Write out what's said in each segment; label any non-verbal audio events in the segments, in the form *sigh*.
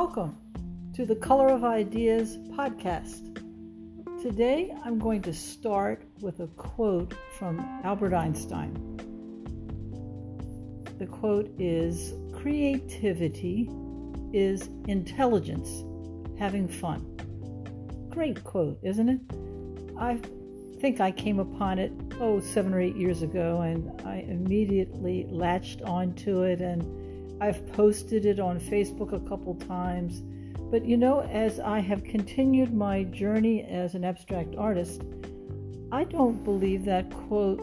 welcome to the Color of Ideas podcast. Today I'm going to start with a quote from Albert Einstein. The quote is Creativity is intelligence, having fun. Great quote, isn't it? I think I came upon it, oh, seven or eight years ago, and I immediately latched onto it and I've posted it on Facebook a couple times. But you know, as I have continued my journey as an abstract artist, I don't believe that quote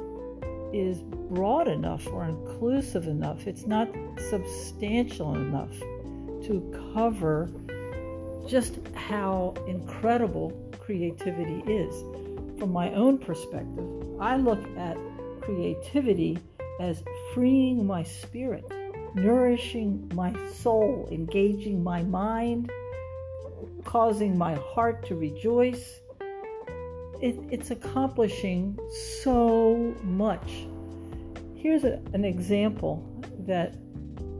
is broad enough or inclusive enough. It's not substantial enough to cover just how incredible creativity is. From my own perspective, I look at creativity as freeing my spirit nourishing my soul, engaging my mind, causing my heart to rejoice. It, it's accomplishing so much. Here's a, an example that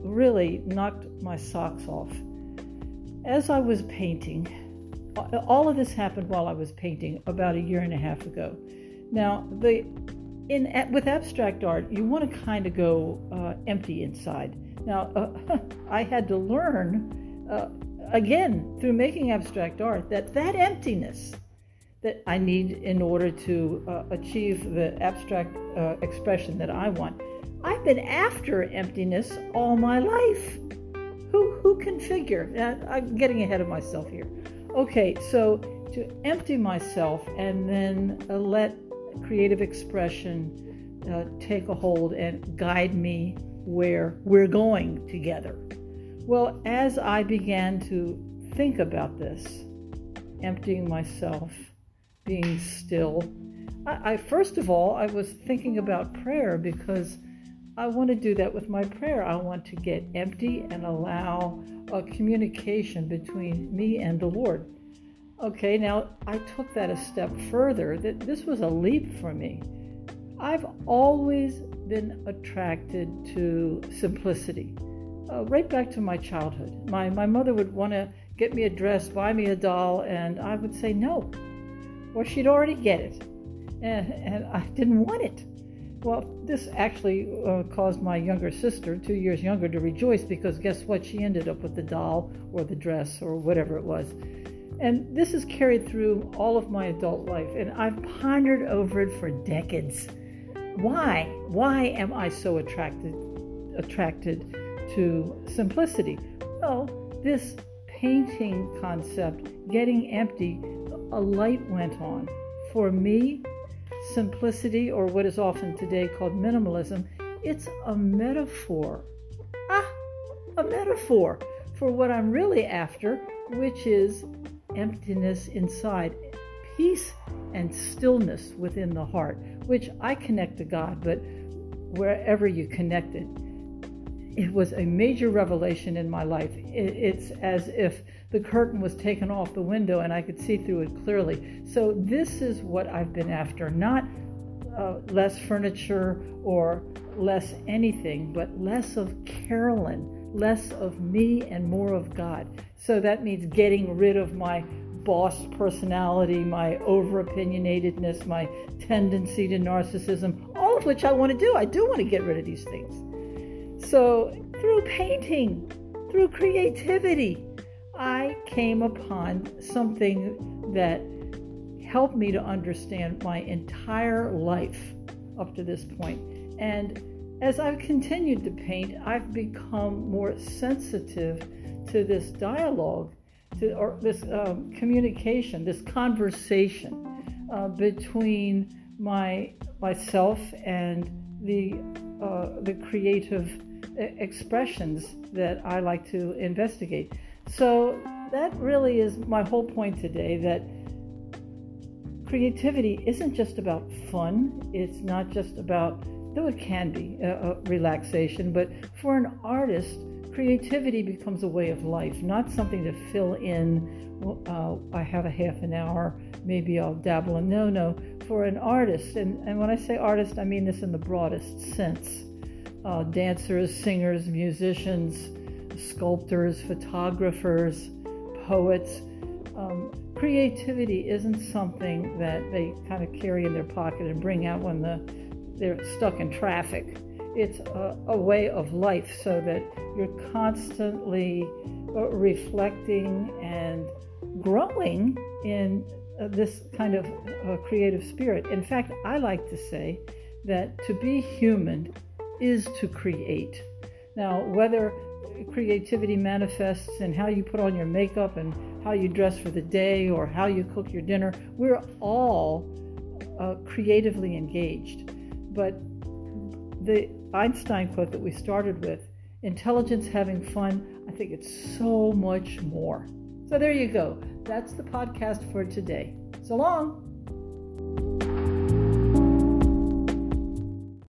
really knocked my socks off. As I was painting, all of this happened while I was painting about a year and a half ago. Now, the in with abstract art, you want to kind of go uh, empty inside. Now, uh, *laughs* I had to learn uh, again through making abstract art that that emptiness that I need in order to uh, achieve the abstract uh, expression that I want. I've been after emptiness all my life. Who who can figure? Uh, I'm getting ahead of myself here. Okay, so to empty myself and then let creative expression uh, take a hold and guide me where we're going together. Well, as I began to think about this, emptying myself, being still, I, I, first of all I was thinking about prayer because I want to do that with my prayer. I want to get empty and allow a communication between me and the Lord. Okay, now I took that a step further. That this was a leap for me. I've always been attracted to simplicity. Uh, right back to my childhood. My, my mother would want to get me a dress, buy me a doll, and I would say no. Or she'd already get it. And, and I didn't want it. Well, this actually uh, caused my younger sister, two years younger, to rejoice because guess what? She ended up with the doll or the dress or whatever it was. And this is carried through all of my adult life, and I've pondered over it for decades. Why? Why am I so attracted attracted to simplicity? Well, this painting concept, getting empty, a light went on. For me, simplicity, or what is often today called minimalism, it's a metaphor. Ah, a metaphor for what I'm really after, which is emptiness inside, peace and stillness within the heart which I connect to God, but wherever you connect it, it was a major revelation in my life. It's as if the curtain was taken off the window and I could see through it clearly. So, this is what I've been after not uh, less furniture or less anything, but less of Carolyn, less of me and more of God. So, that means getting rid of my boss personality, my over opinionatedness, my tendency to narcissism, all of which I want to do. I do want to get rid of these things. So, through painting, through creativity, I came upon something that helped me to understand my entire life up to this point. And as I've continued to paint, I've become more sensitive to this dialogue to, or this um, communication, this conversation uh, between my myself and the uh, the creative expressions that I like to investigate. So that really is my whole point today. That creativity isn't just about fun. It's not just about though it can be uh, relaxation, but for an artist creativity becomes a way of life, not something to fill in. Uh, I have a half an hour, maybe I'll dabble in. No, no. For an artist, and, and when I say artist, I mean this in the broadest sense uh, dancers, singers, musicians, sculptors, photographers, poets. Um, creativity isn't something that they kind of carry in their pocket and bring out when the, they're stuck in traffic. It's a, a way of life so that you're constantly uh, reflecting and growing in uh, this kind of uh, creative spirit. In fact, I like to say that to be human is to create. Now, whether creativity manifests in how you put on your makeup and how you dress for the day or how you cook your dinner, we're all uh, creatively engaged. But the Einstein quote that we started with, intelligence having fun, I think it's so much more. So there you go. That's the podcast for today. So long.